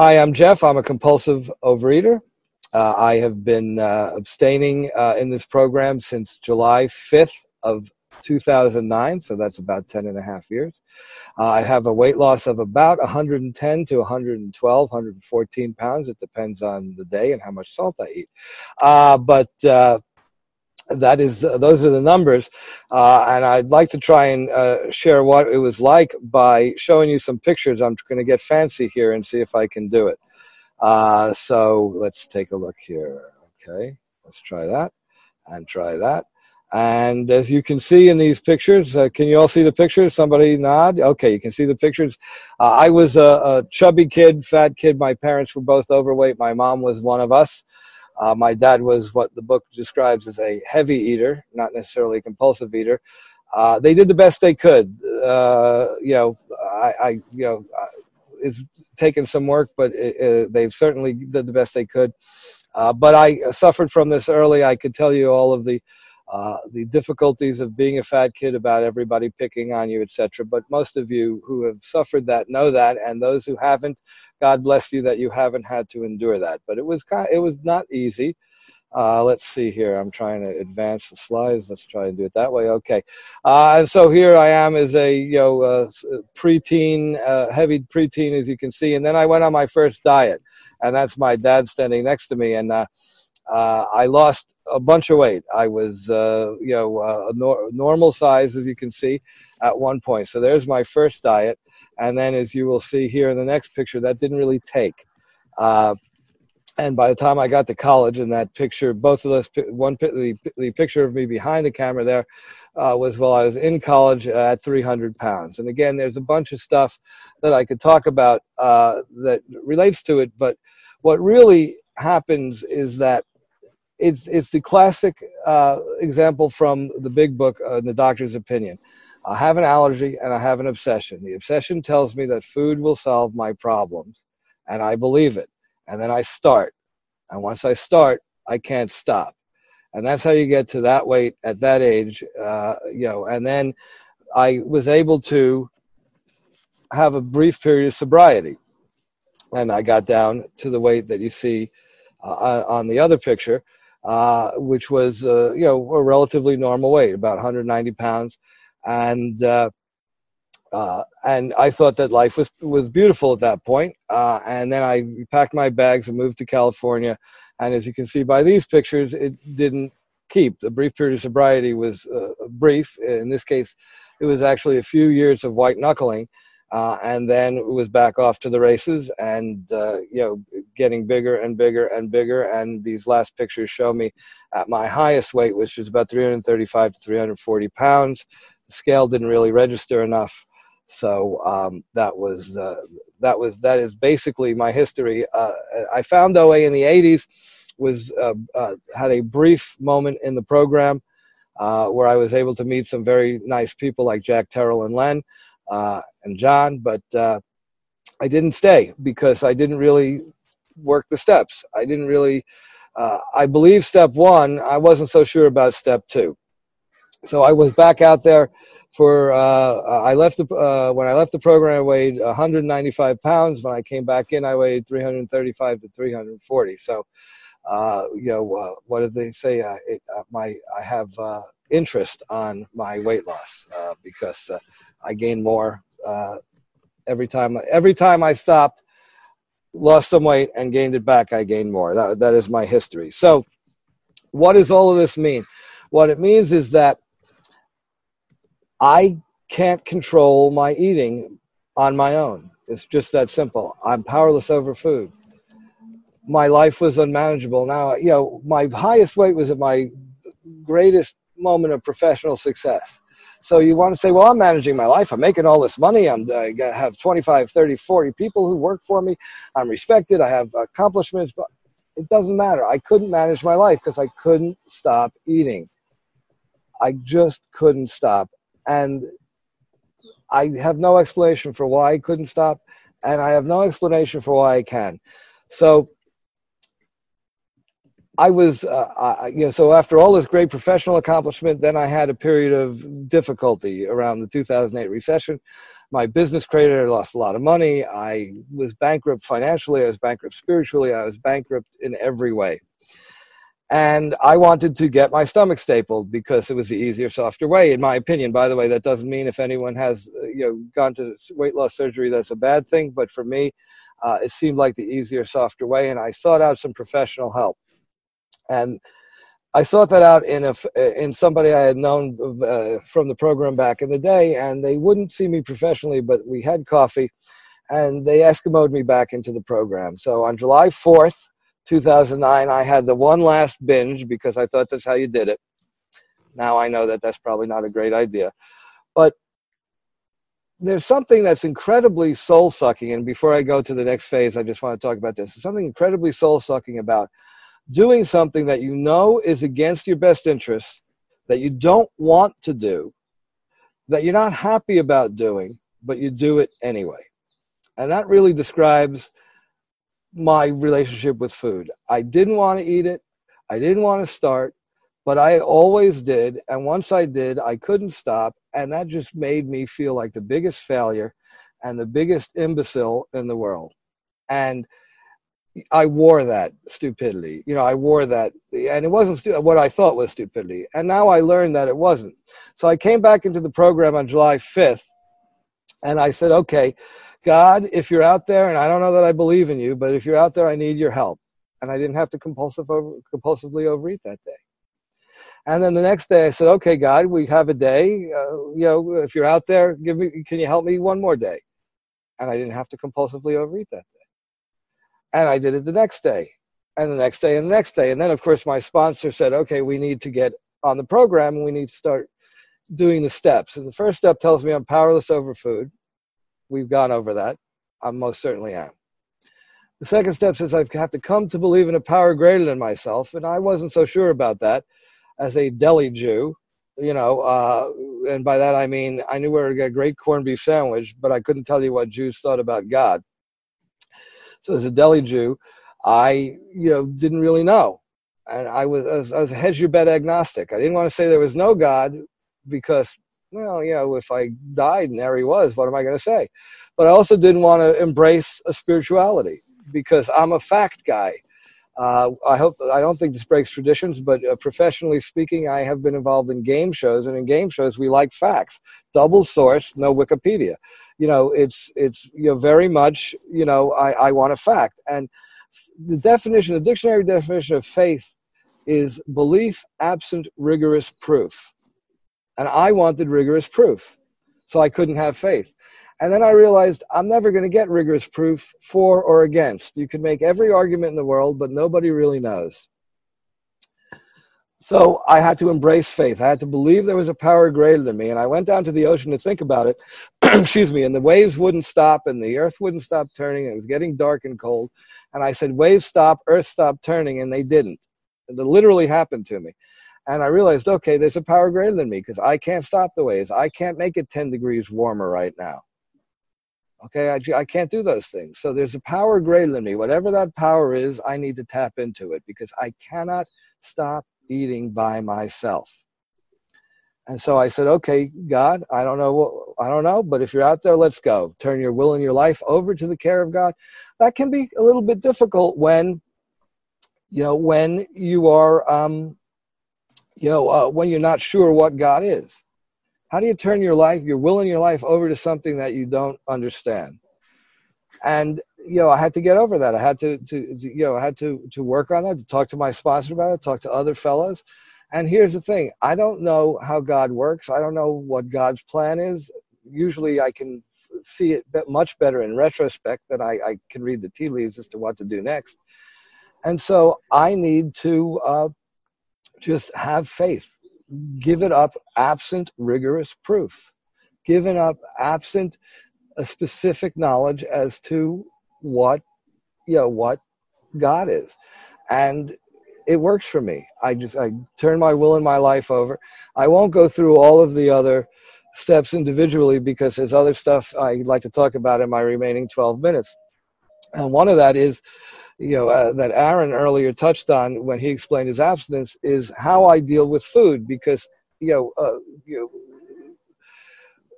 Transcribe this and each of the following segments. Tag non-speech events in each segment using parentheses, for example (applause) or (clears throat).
Hi, I'm Jeff. I'm a compulsive overeater. Uh, I have been uh, abstaining uh, in this program since July 5th of 2009, so that's about 10 and a half years. Uh, I have a weight loss of about 110 to 112, 114 pounds. It depends on the day and how much salt I eat. Uh, but uh, that is those are the numbers. Uh, and i'd like to try and uh, share what it was like by showing you some pictures. I'm going to get fancy here and see if i can do it. Uh, so let's take a look here. Okay let's try that and try that. And as you can see in these pictures uh, can you all see the pictures? Somebody nod? Okay you can see the pictures. Uh, i was a, a chubby kid fat kid. My parents were both overweight. My mom was one of us uh, my dad was what the book describes as a heavy eater, not necessarily a compulsive eater. Uh, they did the best they could. Uh, you know, I, I, you know, uh, it's taken some work, but it, it, they've certainly did the best they could. Uh, but I suffered from this early. I could tell you all of the uh, the difficulties of being a fat kid about everybody picking on you, etc. But most of you who have suffered that know that, and those who haven't, God bless you that you haven't had to endure that. But it was it was not easy. Uh, let's see here. I'm trying to advance the slides. Let's try and do it that way. Okay. Uh, and so here I am as a you know uh, preteen, uh, heavy preteen, as you can see. And then I went on my first diet, and that's my dad standing next to me. And uh, I lost a bunch of weight. I was, uh, you know, uh, nor- normal size, as you can see, at one point. So there's my first diet. And then, as you will see here in the next picture, that didn't really take. Uh, and by the time I got to college, in that picture, both of us, one the, the picture of me behind the camera there uh, was while I was in college at 300 pounds. And again, there's a bunch of stuff that I could talk about uh, that relates to it. But what really happens is that it's it's the classic uh, example from the big book, uh, the doctor's opinion. I have an allergy and I have an obsession. The obsession tells me that food will solve my problems, and I believe it. And then I start, and once I start, I can't stop. And that's how you get to that weight at that age, uh, you know. And then I was able to have a brief period of sobriety, and I got down to the weight that you see uh, on the other picture uh, which was uh, you know a relatively normal weight, about 190 pounds, and uh, uh, and I thought that life was was beautiful at that point. Uh, and then I packed my bags and moved to California. And as you can see by these pictures, it didn't keep. The brief period of sobriety was uh, brief. In this case, it was actually a few years of white knuckling. Uh, and then it was back off to the races and uh, you know getting bigger and bigger and bigger. And these last pictures show me at my highest weight which was about 335 to 340 pounds. The scale didn't really register enough. So um, that was uh, that was that is basically my history. Uh, i found oa in the 80s was uh, uh, had a brief moment in the program where i was able to meet some very nice people like jack terrell and len uh, and John, but uh, I didn't stay because I didn't really work the steps. I didn't really. Uh, I believe step one. I wasn't so sure about step two. So I was back out there for. Uh, I left the uh, when I left the program. I weighed 195 pounds. When I came back in, I weighed 335 to 340. So. Uh, you know, uh, what did they say? Uh, it, uh, my I have uh, interest on my weight loss uh, because I gain more every time. Every time I stopped, lost some weight and gained it back, I gained more. That that is my history. So, what does all of this mean? What it means is that I can't control my eating on my own. It's just that simple. I'm powerless over food. My life was unmanageable. Now, you know, my highest weight was at my greatest moment of professional success. So you want to say, well, I'm managing my life. I'm making all this money. I'm, uh, I have 25, 30, 40 people who work for me. I'm respected. I have accomplishments, but it doesn't matter. I couldn't manage my life because I couldn't stop eating. I just couldn't stop. And I have no explanation for why I couldn't stop. And I have no explanation for why I can. So I was, uh, I, you know, so after all this great professional accomplishment, then I had a period of difficulty around the 2008 recession. my business cratered. I lost a lot of money. I was bankrupt financially. I was bankrupt spiritually. I was bankrupt in every way. And I wanted to get my stomach stapled because it was the easier, softer way, in my opinion. By the way, that doesn't mean if anyone has uh, you know gone to weight loss surgery that's a bad thing. But for me, uh, it seemed like the easier, softer way, and I sought out some professional help. And I sought that out in a in somebody I had known uh, from the program back in the day, and they wouldn't see me professionally, but we had coffee, and they Eskimoed me back into the program. So on July fourth, two thousand nine, I had the one last binge because I thought that's how you did it. Now I know that that's probably not a great idea, but there's something that's incredibly soul sucking. And before I go to the next phase, I just want to talk about this. There's something incredibly soul sucking about doing something that you know is against your best interest, that you don't want to do, that you're not happy about doing, but you do it anyway. And that really describes my relationship with food. I didn't want to eat it, I didn't want to start, but I always did. And once I did, I couldn't stop. And that just made me feel like the biggest failure and the biggest imbecile in the world. And I wore that stupidity. You know, I wore that, and it wasn't stu- what I thought was stupidity. And now I learned that it wasn't. So I came back into the program on July 5th, and I said, okay, God, if you're out there, and I don't know that I believe in you, but if you're out there, I need your help. And I didn't have to compulsive over, compulsively overeat that day. And then the next day, I said, okay, God, we have a day. Uh, you know, if you're out there, give me, can you help me one more day? And I didn't have to compulsively overeat that. And I did it the next day, and the next day, and the next day. And then, of course, my sponsor said, okay, we need to get on the program and we need to start doing the steps. And the first step tells me I'm powerless over food. We've gone over that. I most certainly am. The second step says I have to come to believe in a power greater than myself. And I wasn't so sure about that as a deli Jew, you know, uh, and by that I mean I knew where to get a great corned beef sandwich, but I couldn't tell you what Jews thought about God. So as a deli Jew, I you know didn't really know, and I was I was, I was a hedge your bet agnostic. I didn't want to say there was no God because well you know if I died and there he was, what am I going to say? But I also didn't want to embrace a spirituality because I'm a fact guy. Uh, I hope I don't think this breaks traditions, but uh, professionally speaking, I have been involved in game shows, and in game shows, we like facts, double source, no Wikipedia. You know, it's it's you know very much you know I, I want a fact, and the definition, the dictionary definition of faith, is belief absent rigorous proof, and I wanted rigorous proof, so I couldn't have faith. And then I realized I'm never going to get rigorous proof for or against. You can make every argument in the world, but nobody really knows. So I had to embrace faith. I had to believe there was a power greater than me. And I went down to the ocean to think about it. (clears throat) Excuse me. And the waves wouldn't stop and the earth wouldn't stop turning. It was getting dark and cold. And I said, Waves stop, earth stop turning. And they didn't. It literally happened to me. And I realized, okay, there's a power greater than me because I can't stop the waves. I can't make it 10 degrees warmer right now. Okay, I, I can't do those things. So there's a power greater than me. Whatever that power is, I need to tap into it because I cannot stop eating by myself. And so I said, okay, God, I don't know I don't know, but if you're out there, let's go. Turn your will and your life over to the care of God. That can be a little bit difficult when, you know, when you are, um, you know, uh, when you're not sure what God is. How do you turn your life, your will in your life over to something that you don't understand? And you know, I had to get over that. I had to, to, to you know, I had to to work on that, to talk to my sponsor about it, talk to other fellows. And here's the thing: I don't know how God works. I don't know what God's plan is. Usually, I can see it much better in retrospect than I, I can read the tea leaves as to what to do next. And so, I need to uh, just have faith give it up absent rigorous proof, given up absent a specific knowledge as to what you know what God is. And it works for me. I just I turn my will and my life over. I won't go through all of the other steps individually because there's other stuff I'd like to talk about in my remaining 12 minutes. And one of that is you know uh, that Aaron earlier touched on when he explained his abstinence is how I deal with food because you know uh, you know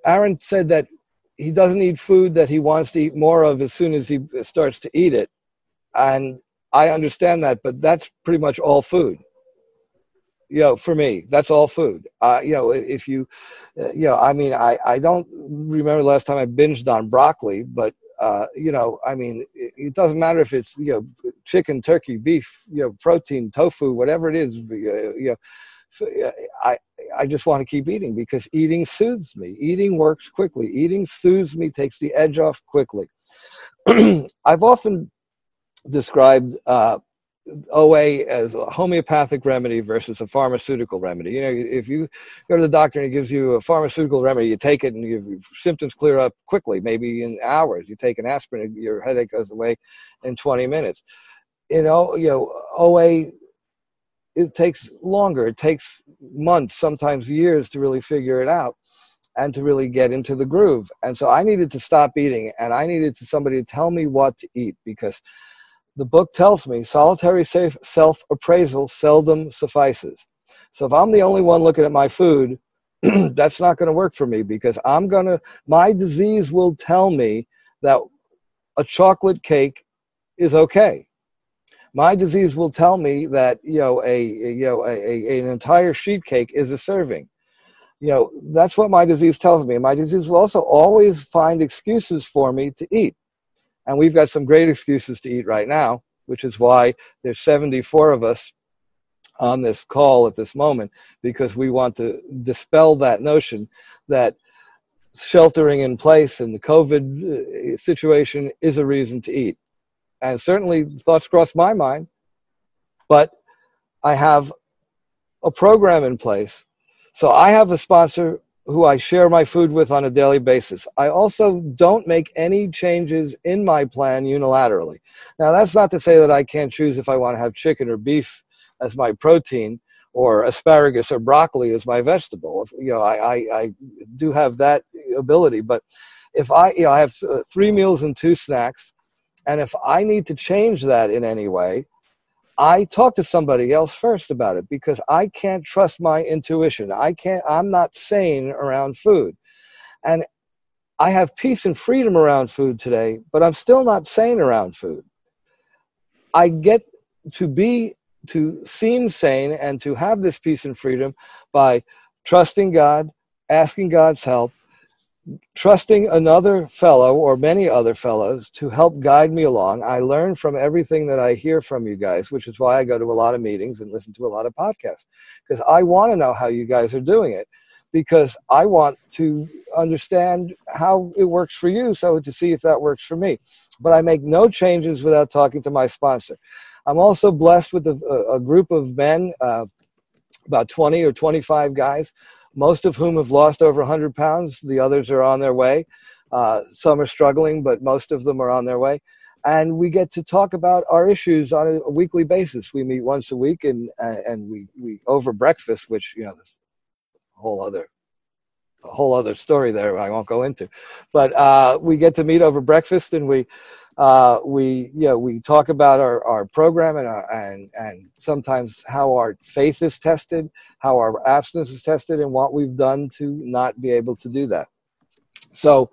Aaron said that he doesn't eat food that he wants to eat more of as soon as he starts to eat it. And I understand that, but that's pretty much all food. You know, for me, that's all food. Uh, you know, if you, uh, you know, I mean, I, I don't remember the last time I binged on broccoli, but uh, you know, I mean, it, it, doesn't matter if it's you know chicken, turkey, beef, you know, protein, tofu, whatever it is. You know, I I just want to keep eating because eating soothes me. Eating works quickly. Eating soothes me, takes the edge off quickly. (clears throat) I've often described uh, OA as a homeopathic remedy versus a pharmaceutical remedy. You know, if you go to the doctor and he gives you a pharmaceutical remedy, you take it and your symptoms clear up quickly, maybe in hours. You take an aspirin, your headache goes away in 20 minutes. You know, you know, OA it takes longer. It takes months, sometimes years to really figure it out and to really get into the groove. And so I needed to stop eating and I needed to somebody to tell me what to eat because the book tells me solitary self appraisal seldom suffices. So if I'm the only one looking at my food, (clears throat) that's not going to work for me because I'm going to, my disease will tell me that a chocolate cake is okay. My disease will tell me that, you know, a, you know, a, a, an entire sheet cake is a serving. You know, that's what my disease tells me. My disease will also always find excuses for me to eat. And we've got some great excuses to eat right now, which is why there's 74 of us on this call at this moment, because we want to dispel that notion that sheltering in place and the COVID uh, situation is a reason to eat. And certainly thoughts cross my mind, but I have a program in place. So I have a sponsor who I share my food with on a daily basis. I also don't make any changes in my plan unilaterally. Now, that's not to say that I can't choose if I want to have chicken or beef as my protein or asparagus or broccoli as my vegetable. You know, I, I, I do have that ability, but if I, you know, I have uh, three meals and two snacks, and if I need to change that in any way, I talk to somebody else first about it because I can't trust my intuition. I can't, I'm not sane around food. And I have peace and freedom around food today, but I'm still not sane around food. I get to be, to seem sane and to have this peace and freedom by trusting God, asking God's help, trusting another fellow or many other fellows to help guide me along. I learn from everything that I hear from you guys, which is why I go to a lot of meetings and listen to a lot of podcasts because I want to know how you guys are doing it because I want to understand how it works for you so to see if that works for me. But I make no changes without talking to my sponsor. I'm also blessed with a, a group of men, uh, about 20 or 25 guys most of whom have lost over 100 pounds. The others are on their way. Uh, some are struggling, but most of them are on their way. And we get to talk about our issues on a weekly basis. We meet once a week, and and we we over breakfast, which you know, a whole other a whole other story there I won't go into. But uh, we get to meet over breakfast and we uh, we you know we talk about our, our program and our, and and sometimes how our faith is tested, how our abstinence is tested, and what we've done to not be able to do that. So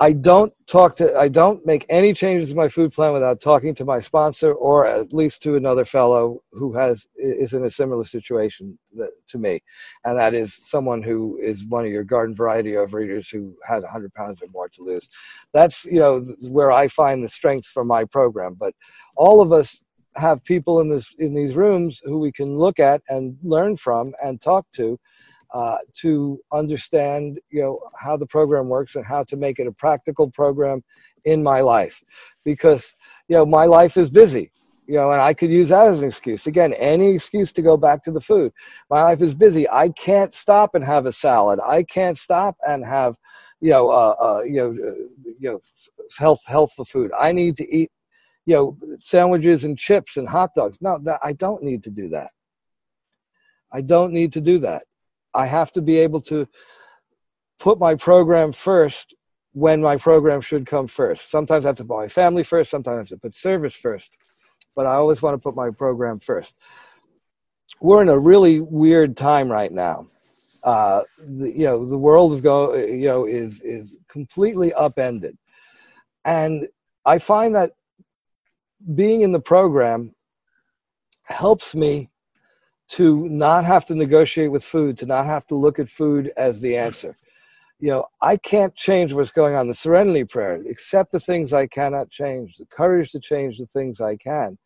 I don't talk to, I don't make any changes to my food plan without talking to my sponsor or at least to another fellow who has is in a similar situation to me, and that is someone who is one of your garden variety overeaters who has 100 pounds or more to lose. That's you know where I find the strength for my program. But all of us have people in this in these rooms who we can look at and learn from and talk to uh, to understand you know how the program works and how to make it a practical program in my life. Because you know my life is busy you know and i could use that as an excuse. Again any excuse to go back to the food. My life is busy. I can't stop and have a salad. I can't stop and have you know uh, uh you know uh, you know health healthful food. I need to eat you know sandwiches and chips and hot dogs. No that, i don't need to do that. I don't need to do that I have to be able to put my program first when my program should come first. Sometimes I have to put my family first, sometimes I have to put service first, but I always want to put my program first. We're in a really weird time right now. Uh, the, you know, the world is go, you know, is is completely upended, and I find that being in the program helps me to not have to negotiate with food, to not have to look at food as the answer. You know, I can't change what's going on. The serenity prayer, accept the things I cannot change, the courage to change the things I can.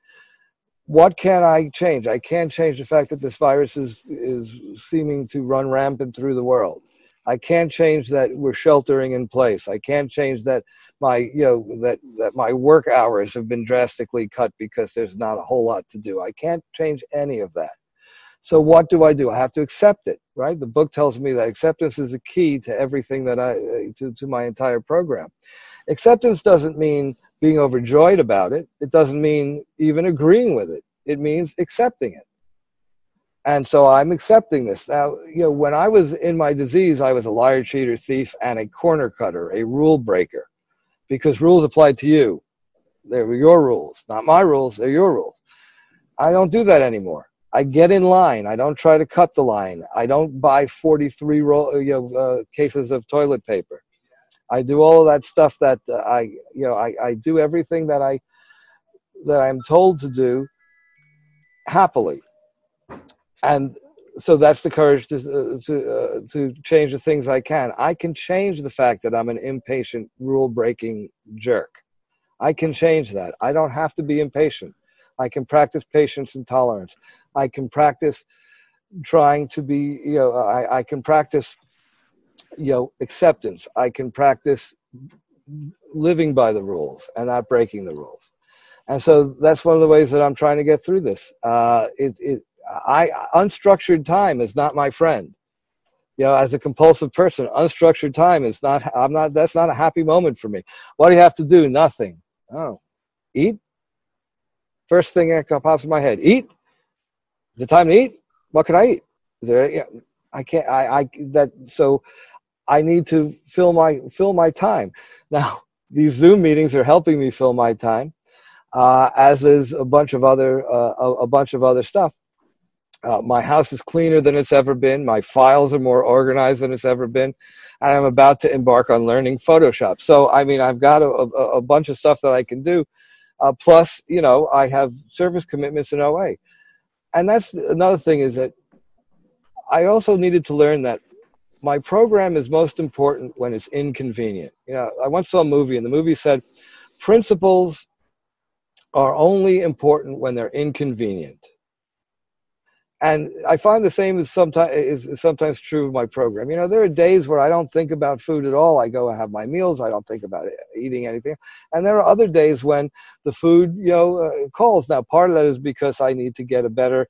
What can I change? I can't change the fact that this virus is, is seeming to run rampant through the world. I can't change that we're sheltering in place. I can't change that my you know that that my work hours have been drastically cut because there's not a whole lot to do. I can't change any of that. So what do I do? I have to accept it, right? The book tells me that acceptance is the key to everything that I uh, to to my entire program. Acceptance doesn't mean being overjoyed about it. It doesn't mean even agreeing with it. It means accepting it. And so I'm accepting this. Now, you know, when I was in my disease, I was a liar, cheater, thief, and a corner cutter, a rule breaker, because rules applied to you. They were your rules, not my rules, they're your rules. I don't do that anymore. I get in line. I don't try to cut the line. I don't buy 43 roll, you know, uh, cases of toilet paper. I do all of that stuff that uh, I, you know, I, I do everything that I, that I'm told to do happily and so that's the courage to uh, to uh, to change the things I can. I can change the fact that I'm an impatient, rule breaking jerk. I can change that. I don't have to be impatient. I can practice patience and tolerance. I can practice trying to be. You know, I, I can practice. You know, acceptance. I can practice living by the rules and not breaking the rules. And so that's one of the ways that I'm trying to get through this. Uh, it, it, I unstructured time is not my friend. You know, as a compulsive person, unstructured time is not. I'm not. That's not a happy moment for me. What do you have to do? Nothing. Oh, eat. First thing that pops in my head: eat. Is it time to eat? What can I eat? Is there? I can't. I. I that. So, I need to fill my fill my time. (laughs) Now, these Zoom meetings are helping me fill my time, uh, as is a bunch of other uh, a, a bunch of other stuff. Uh, my house is cleaner than it's ever been. My files are more organized than it's ever been. And I'm about to embark on learning Photoshop. So, I mean, I've got a, a, a bunch of stuff that I can do. Uh, plus, you know, I have service commitments in OA. And that's another thing is that I also needed to learn that my program is most important when it's inconvenient. You know, I once saw a movie, and the movie said principles are only important when they're inconvenient and I find the same is sometimes is sometimes true of my program. You know, there are days where I don't think about food at all. I go and have my meals. I don't think about eating anything. And there are other days when the food, you know, uh, calls. Now, part of that is because I need to get a better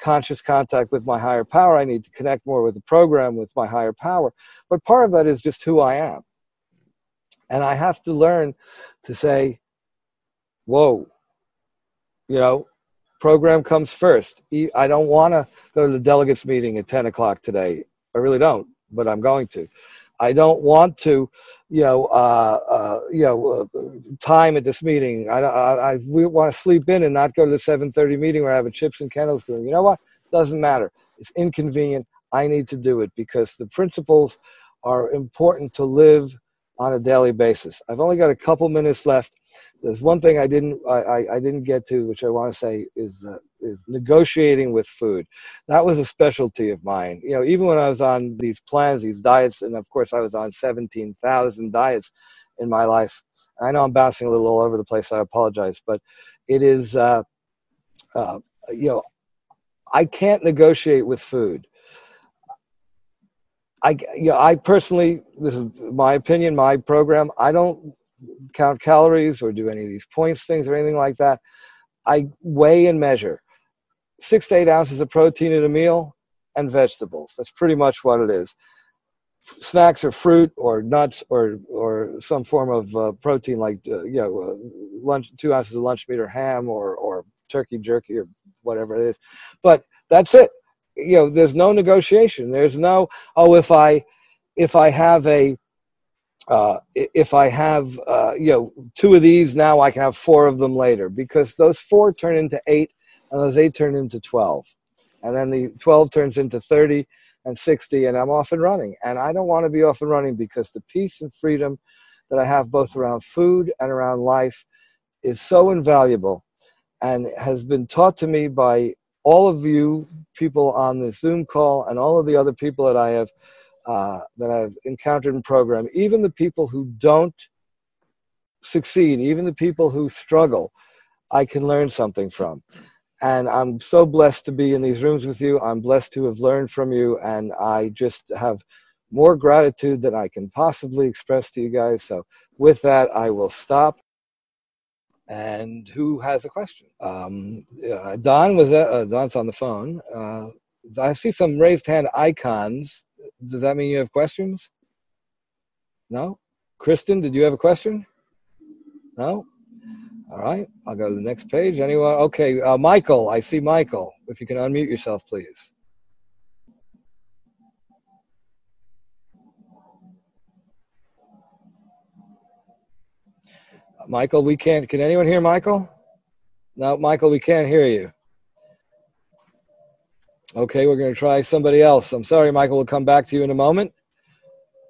conscious contact with my higher power. I need to connect more with the program, with my higher power. But part of that is just who I am. And I have to learn to say, whoa, you know, program comes first. I don't want to go to the delegates meeting at 10 o'clock today. I really don't, but I'm going to. I don't want to, you know, uh, uh, you know, uh, time at this meeting. I, I, I want to sleep in and not go to the 7:30 meeting where I have a chips and candles going. You know what? Doesn't matter. It's inconvenient. I need to do it because the principles are important to live on a daily basis. I've only got a couple minutes left. There's one thing I didn't I, I, I didn't get to, which I want to say is uh, is negotiating with food. That was a specialty of mine. You know, even when I was on these plans, these diets, and of course I was on seventeen thousand diets in my life. I know I'm bouncing a little all over the place. I apologize, but it is uh, uh, you know I can't negotiate with food. I, you know, I personally, this is my opinion, my program. I don't count calories or do any of these points things or anything like that. I weigh and measure six to eight ounces of protein in a meal and vegetables. That's pretty much what it is. Snacks or fruit or nuts or or some form of uh, protein like uh, you know uh, lunch two ounces of lunch meat or ham or or turkey jerky or whatever it is. But that's it you know there's no negotiation. There's no oh if i if i have a uh, if I have uh, you know two of these now, I can have four of them later. Because those four turn into eight, and those eight turn into twelve, and then the twelve turns into thirty, and 60 and I'm off and running. And I don't want to be off and running because the peace and freedom that I have both around food and around life is so invaluable and has been taught to me by all of you people on the Zoom call and all of the other people that I have uh, that I've encountered in program, even the people who don't succeed, even the people who struggle, I can learn something from. And I'm so blessed to be in these rooms with you. I'm blessed to have learned from you, and I just have more gratitude than I can possibly express to you guys. So, with that, I will stop. And who has a question? Um, uh, Don was uh, uh, Don's on the phone. Uh, I see some raised hand icons. Does that mean you have questions? No. Kristen, did you have a question? No. All right. I'll go to the next page. Anyone? Okay. Uh, Michael, I see Michael. If you can unmute yourself, please. Michael, we can't. Can anyone hear Michael? No, Michael, we can't hear you. Okay, we're going to try somebody else. I'm sorry, Michael. We'll come back to you in a moment.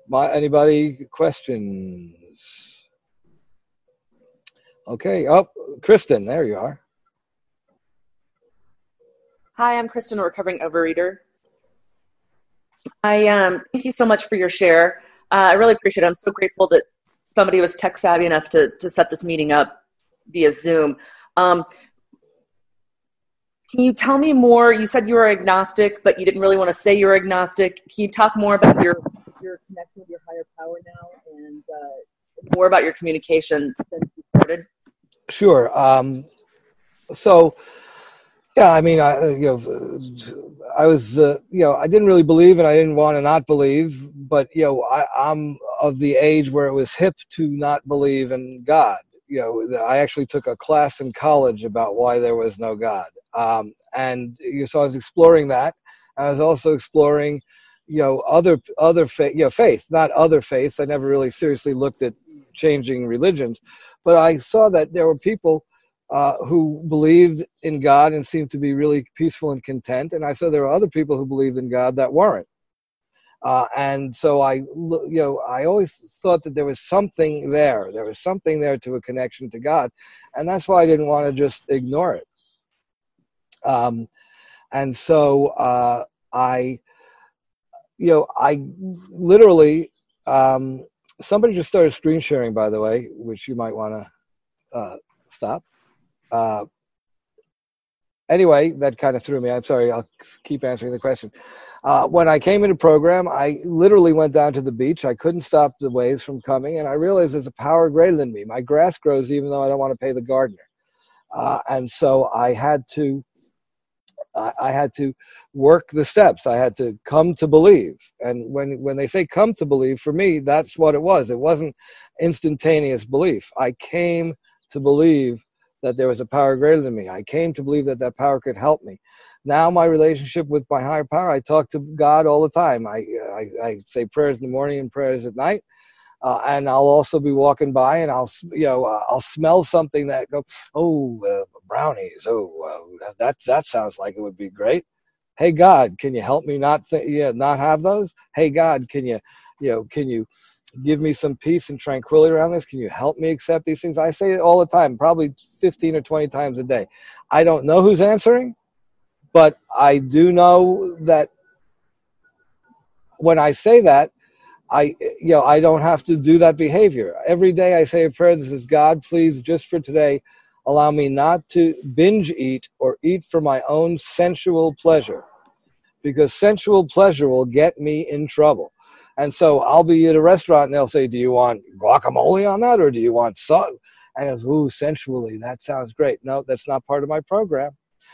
My, anybody questions? Okay. Oh, Kristen, there you are. Hi, I'm Kristen, a recovering overeater. I um, thank you so much for your share. Uh, I really appreciate it. I'm so grateful that somebody was tech savvy enough to, to set this meeting up via Zoom. Um, can you tell me more? You said you were agnostic, but you didn't really want to say you're agnostic. Can you talk more about your your connection with your higher power now, and uh, more about your communication since you started? Sure. Um, so, yeah, I mean, I you know, I was uh, you know, I didn't really believe, and I didn't want to not believe, but you know, I, I'm of the age where it was hip to not believe in God. You know, I actually took a class in college about why there was no God, um, and you know, so I was exploring that. I was also exploring, you know, other other faith, you know, faith, not other faiths. I never really seriously looked at changing religions, but I saw that there were people uh, who believed in God and seemed to be really peaceful and content, and I saw there were other people who believed in God that weren't. Uh, and so I, you know, I always thought that there was something there. There was something there to a connection to God, and that's why I didn't want to just ignore it. Um, and so uh, I, you know, I literally um, somebody just started screen sharing, by the way, which you might want to uh, stop. Uh, anyway, that kind of threw me. I'm sorry. I'll keep answering the question. Uh, when I came into program, I literally went down to the beach. I couldn't stop the waves from coming, and I realized there's a power greater than me. My grass grows even though I don't want to pay the gardener, uh, and so I had to. I had to work the steps. I had to come to believe. And when, when they say come to believe, for me, that's what it was. It wasn't instantaneous belief. I came to believe that there was a power greater than me. I came to believe that that power could help me. Now, my relationship with my higher power, I talk to God all the time. I, I, I say prayers in the morning and prayers at night. Uh, and I'll also be walking by, and I'll you know uh, I'll smell something that go, oh uh, brownies, oh that that sounds like it would be great. Hey God, can you help me not th- yeah not have those? Hey God, can you you know can you give me some peace and tranquility around this? Can you help me accept these things? I say it all the time, probably 15 or 20 times a day. I don't know who's answering, but I do know that when I say that, I you know I don't have to do that behavior. Every day I say a prayer that says, God, please, just for today, allow me not to binge eat or eat for my own sensual pleasure. Because sensual pleasure will get me in trouble. And so I'll be at a restaurant and they'll say, Do you want guacamole on that or do you want salt? And it's, ooh, sensually, that sounds great. No, that's not part of my program.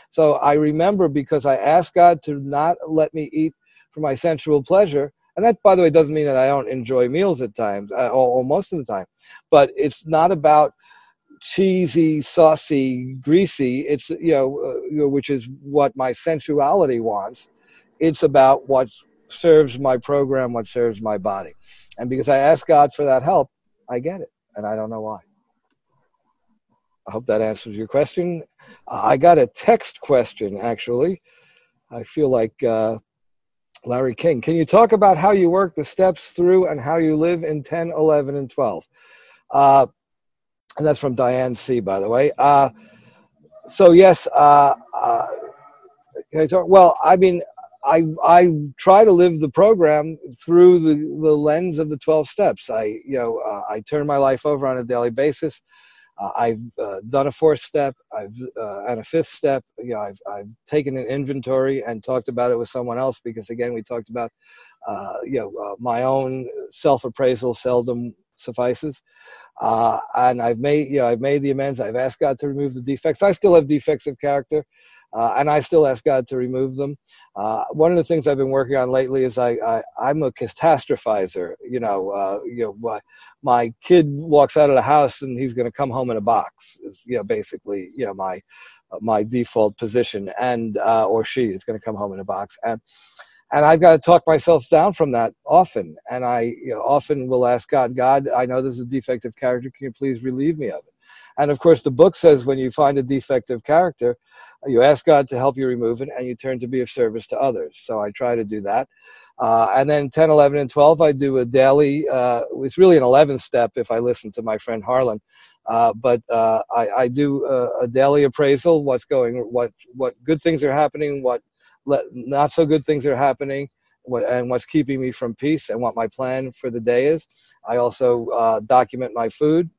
So I remember because I asked God to not let me eat for my sensual pleasure. And that, by the way, doesn't mean that I don't enjoy meals at times, uh, or, or most of the time. But it's not about cheesy, saucy, greasy. It's you know, uh, which is what my sensuality wants. It's about what's serves my program, what serves my body. And because I ask God for that help, I get it. And I don't know why. I hope that answers your question. I got a text question, actually. I feel like uh, Larry King, can you talk about how you work the steps through and how you live in 10, 11, and 12? Uh, and that's from Diane C, by the way. Uh, so, yes, uh, uh, can I talk? Well, I mean, I, I try to live the program through the, the lens of the 12 steps. I, you know, uh, I turn my life over on a daily basis. Uh, I've uh, done a fourth step. I've uh, and a fifth step. You know, I've I've taken an inventory and talked about it with someone else because again, we talked about uh, you know uh, my own self appraisal seldom suffices. Uh, and I've made you know I've made the amends. I've asked God to remove the defects. I still have defects of character. Uh, and I still ask God to remove them. Uh, one of the things I've been working on lately is I, I am a catastrophizer. You know, uh, you know, my, kid walks out of the house and he's going to come home in a box. Is, you know, basically, you know, my my default position, and uh, or she is going to come home in a box, and and I've got to talk myself down from that often. And I you know, often will ask God, God, I know this is a defective character. Can you please relieve me of it? And of course, the book says when you find a defective character, you ask God to help you remove it and you turn to be of service to others. So I try to do that. Uh, and then 10, 11, and 12, I do a daily, uh, it's really an 11th step if I listen to my friend Harlan. Uh, but uh, I, I, do a, a, daily appraisal what's going, what, what good things are happening, what not so good things are happening. And what's keeping me from peace and what my plan for the day is. I also uh, document my food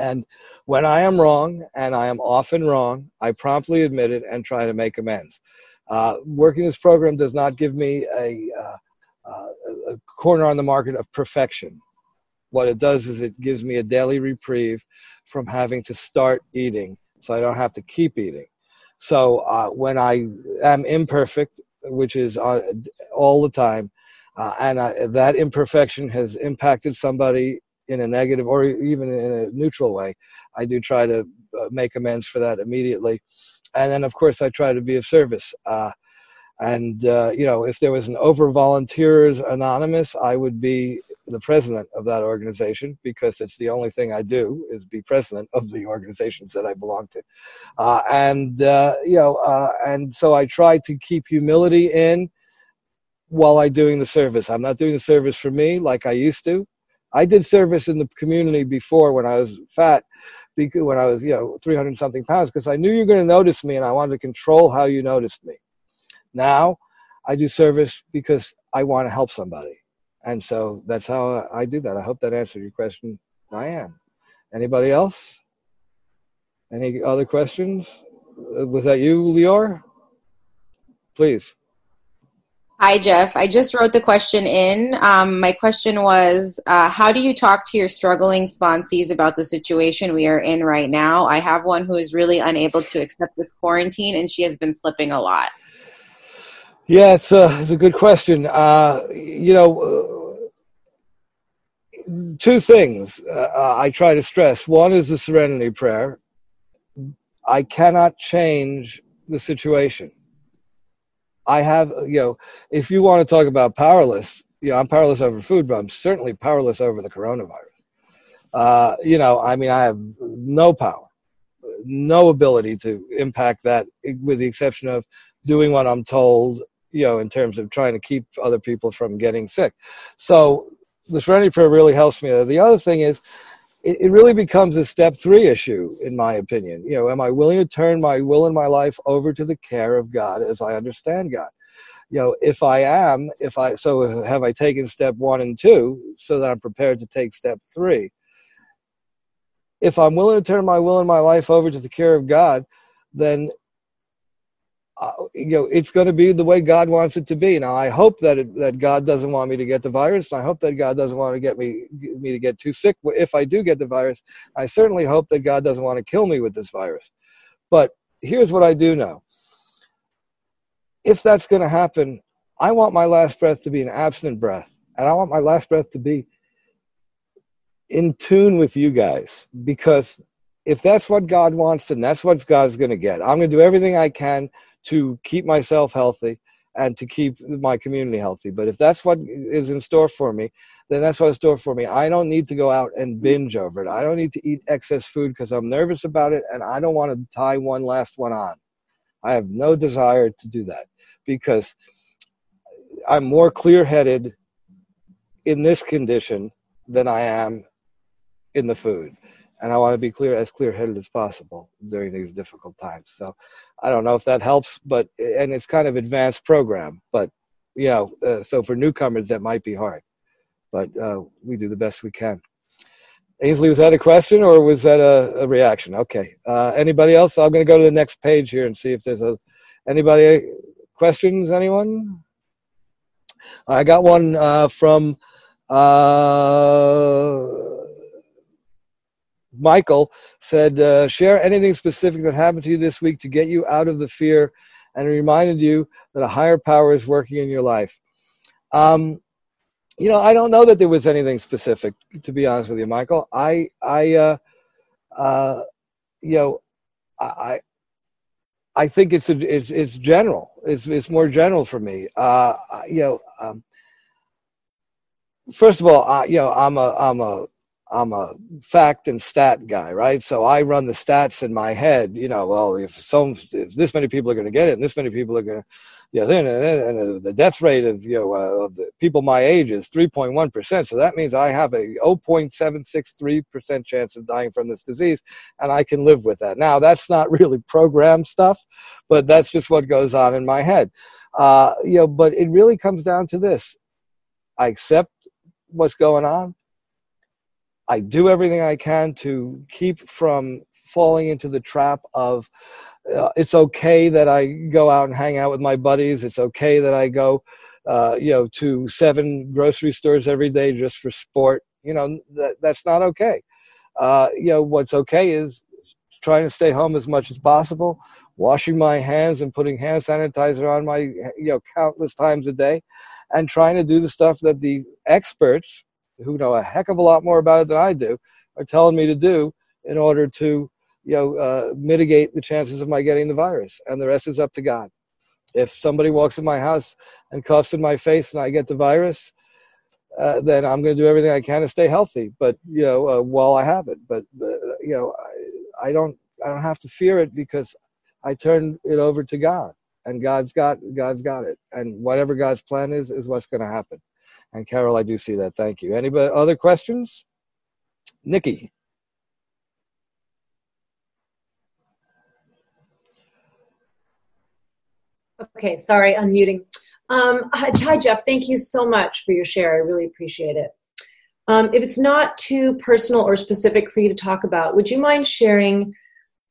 and when I am wrong, and I am often wrong, I promptly admit it and try to make amends. Uh, working this program does not give me a, uh, a, corner on the market of perfection. What it does is it gives me a daily reprieve from having to start eating so I don't have to keep eating. So uh, when I am imperfect, which is uh, all the time, uh, and I, that imperfection has impacted somebody in a negative or even in a neutral way, I do try to uh, make amends for that immediately. And then, of course, I try to be of service. Uh, and, uh, you know, if there was an Over Volunteers Anonymous, I would be the president of that organization because it's the only thing I do is be president of the organizations that I belong to. Uh, and, uh, you know, uh, and so I try to keep humility in while I'm doing the service. I'm not doing the service for me like I used to. I did service in the community before when I was fat, because when I was you know 300 something pounds, because I knew you were going to notice me and I wanted to control how you noticed me. Now, I do service because I want to help somebody, and so that's how I do that. I hope that answered your question, Diane. Anybody else? Any other questions? Uh, was that you, Lior? Please. Hi, Jeff. I just wrote the question in. Um, my question was uh, How do you talk to your struggling sponsees about the situation we are in right now? I have one who is really unable to accept this quarantine, and she has been slipping a lot. Yeah, it's a, it's a good question. Uh, you know, uh, two things uh, I try to stress. One is the serenity prayer. I cannot change the situation I have, you know, if you want to talk about powerless, you know, I'm powerless over food, but I'm certainly powerless over the coronavirus. Uh, you know, I mean, I have no power, no ability to impact that, with the exception of doing what I'm told, you know, in terms of trying to keep other people from getting sick. So the Serenity Prayer really helps me. The other thing is, it, it really becomes a step three issue, in my opinion. You know, am I willing to turn my will and my life over to the care of God as I understand God? You know, if I am, if I, so have I taken step one and two so that I'm prepared to take step three? If I'm willing to turn my will and my life over to the care of God, then uh, you know, it's going to be the way God wants it to be. Now, I hope that it, that God doesn't want me to get the virus. I hope that God doesn't want to get me me to get too sick. If I do get the virus, I certainly hope that God doesn't want to kill me with this virus. But here's what I do know: if that's going to happen, I want my last breath to be an abstinent breath, and I want my last breath to be in tune with you guys because if that's what God wants, then that's what God's going to get. I'm going to do everything I can to keep myself healthy and to keep my community healthy. But if that's what is in store for me, then that's what's in store for me. I don't need to go out and binge over it. I don't need to eat excess food because I'm nervous about it and I don't want to tie one last one on. I have no desire to do that because I'm more clear headed in this condition than I am in the food. And I want to be clear, as clear headed as possible during these difficult times. So I don't know if that helps, but, and it's kind of advanced program, but, you know, uh, so for newcomers, that might be hard, but uh, we do the best we can. Ainsley, was that a question or was that a, a reaction? Okay. Uh, anybody else? I'm going to go to the next page here and see if there's a, anybody questions, anyone? I got one uh, from uh, Michael said, uh, share anything specific that happened to you this week to get you out of the fear and reminded you that a higher power is working in your life. Um, you know, I don't know that there was anything specific, to be honest with you, Michael. I, I, uh, uh, you know, I, I think it's a, it's, it's general. It's, it's more general for me. Uh, you know, um, first of all, I, you know, I'm a I'm a I'm a fact and stat guy, right? So I run the stats in my head. You know, well, if some if this many people are going to get it, and this many people are going to, yeah, then and the death rate of you know uh, of the people my age is 3.1 percent. So that means I have a 0.763 percent chance of dying from this disease, and I can live with that. Now that's not (laughs) really program stuff, but that's just what goes on in my head. Uh, you know, but it really comes down to this: I accept what's going on. I do everything I can to keep from falling into the trap of uh, it's okay that I go out and hang out with my buddies. It's okay that I go, uh, you know, to seven grocery stores every day just for sport. You know, that, that's not okay. Uh, you know, what's okay is trying to stay home as much as possible, washing my hands and putting hand sanitizer on my, you know, countless times a day, and trying to do the stuff that the experts who know a heck of a lot more about it than I do are telling me to do in order to you know uh, mitigate the chances of my getting the virus and the rest is up to God. If somebody walks in my house and coughs in my face and I get the virus, uh, then I'm going to do everything I can to stay healthy. But you know, uh, while I have it, but uh, you know, I, I, don't I don't have to fear it because I turn it over to God and God's got God's got it, and whatever God's plan is is what's going to happen. And Carol, I do see that. Thank you. Any other questions? Nikki. Okay, sorry, unmuting. Um, hi, Jeff. Thank you so much for your share. I really appreciate it. Um, if it's not too personal or specific for you to talk about, would you mind sharing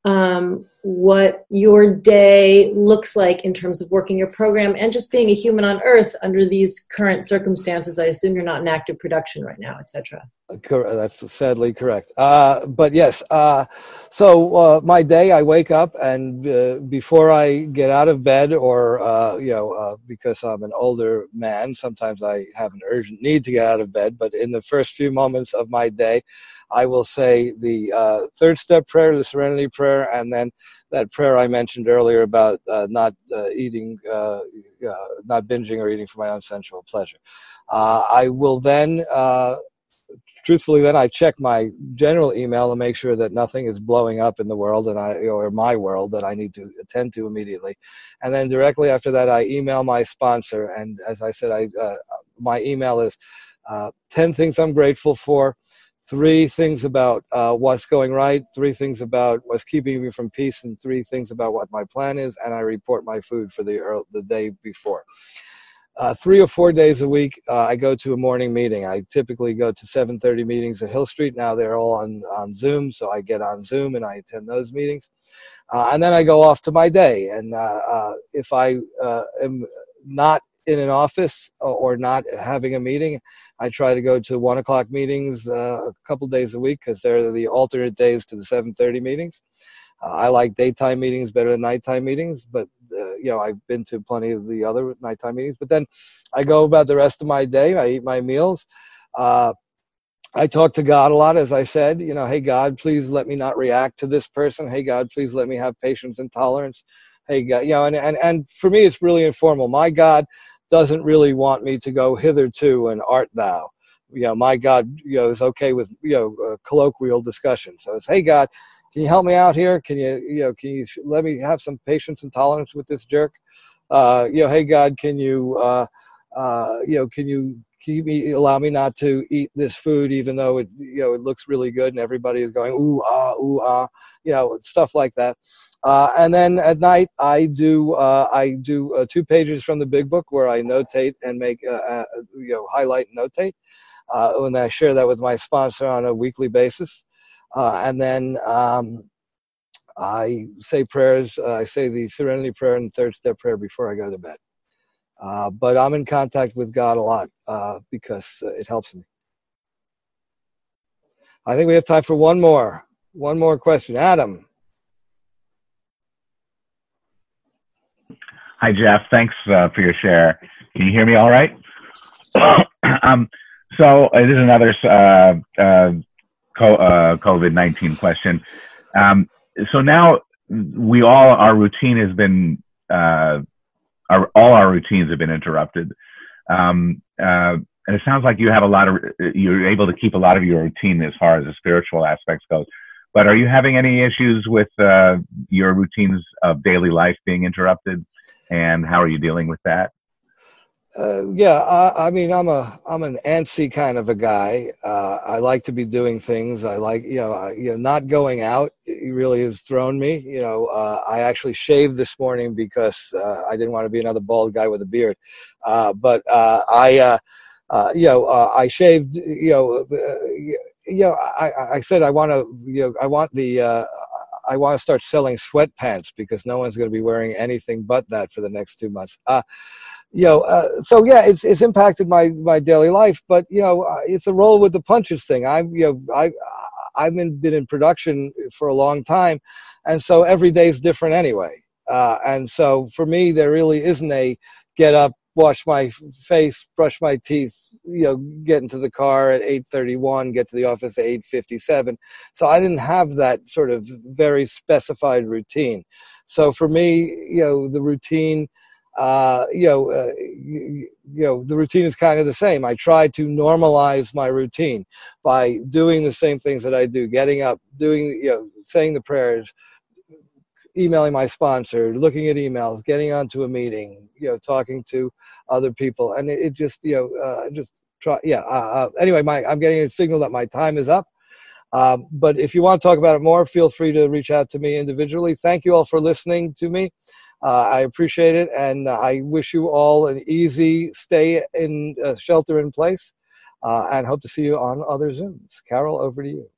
um, what your day looks like in terms of working your program and just being a human on earth under these current circumstances. I assume you're not in active production right now etc that's sadly correct. Uh, but yes uh, so uh, my day i wake up and uh, before i get out of bed or uh, you know uh, because i'm an older man sometimes i have an urgent need to get out of bed but in the first few moments of my day I will say the uh, third step prayer, the serenity prayer, and then that prayer I mentioned earlier about uh, not uh, eating, uh, uh, not binging or eating for my own sensual pleasure. Uh, I will then, truthfully, then I check my general email to make sure that nothing is blowing up in the world and I or my world that I need to attend to immediately, and then directly after that I email my sponsor. And as I said, I my email is. 10 things I'm grateful for, three things about uh, what's going right, three things about what's keeping me from peace, and three things about what my plan is, and I report my food for the early, the day before. Uh, three or four days a week, uh, I go to a morning meeting. I typically go to 7:30 meetings at Hill Street. Now they're all on on Zoom, so I get on Zoom and I attend those meetings, uh, and then I go off to my day. And uh, uh, if I am not in an office or not having a meeting. I try to go to one o'clock meetings uh, a couple days a week because they're the alternate days to the seven thirty meetings. Uh, I like daytime meetings better than nighttime meetings, but uh, you know I've been to plenty of the other nighttime meetings. But then I go about the rest of my day. I eat my meals. Uh, I talk to God a lot, as I said. You know, hey God, please let me not react to this person. Hey God, please let me have patience and tolerance. Hey God, you know, and and and for me, it's really informal. My God doesn't really want me to go hitherto and art thou. You know, my God, you know, is okay with you know uh, colloquial discussion. So it's, hey God, can you help me out here? Can you you know can you let me have some patience and tolerance with this jerk? Uh, you know, hey God, can you uh, uh, you know, can you keep me allow me not to eat this food even though it you know it looks really good and everybody is going ooh ah ooh ah you know stuff like that. Uh, and then at night i do uh, i do uh, two pages from the big book where i notate and make uh, uh, you know highlight and notate uh, and i share that with my sponsor on a weekly basis. And then um, i say prayers i say the serenity prayer and third step prayer before i go to bed uh, but I'm in contact with God a lot uh, because uh, it helps me. I think we have time for one more. One more question. Adam. Hi, Jeff. Thanks uh, for your share. Can you hear me all right? (coughs) um, so, uh, this is another COVID 19 question. Um, so, now we all, our routine has been our, all our routines have been interrupted. Um, uh, and it sounds like you have a lot of, you're able to keep a lot of your routine as far as the spiritual aspects goes. But are you having any issues with uh, your routines of daily life being interrupted? And how are you dealing with that? Uh, yeah, I, I, mean, I'm a I'm an antsy kind of a guy. Uh, I like to be doing things. I like you know I, you know not going out. really has thrown me. You know, uh, I actually shaved this morning because uh, I didn't want to be another bald guy with a beard. Uh, but uh, I you know I shaved. You know, you know I, I said I want to you know I want the I want to start selling sweatpants because no one's going to be wearing anything but that for the next two months. Uh, you know, uh, so yeah, it's it's impacted my my daily life, but you know, uh, it's a roll with the punches thing. I'm you know I I've been been in production for a long time, and so every day is different anyway. Uh, and so for me, there really isn't a get up, wash my face, brush my teeth, you know, get into the car at 8:31, get to the office at 8:57. So I didn't have that sort of very specified routine. So for me, you know, the routine uh, you know, uh, you, you, know, the routine is kind of the same. I try to normalize my routine by doing the same things that I do, getting up, doing, you know, saying the prayers, emailing my sponsor, looking at emails, getting onto a meeting, you know, talking to other people, and it, it just, you know, uh, just try. Yeah. Uh, uh, anyway, my I'm getting a signal that my time is up. Um, but if you want to talk about it more, feel free to reach out to me individually. Thank you all for listening to me. Uh, I appreciate it, and I wish you all an easy stay in uh, shelter in place, uh, and hope to see you on other Zooms. Carol, over to you.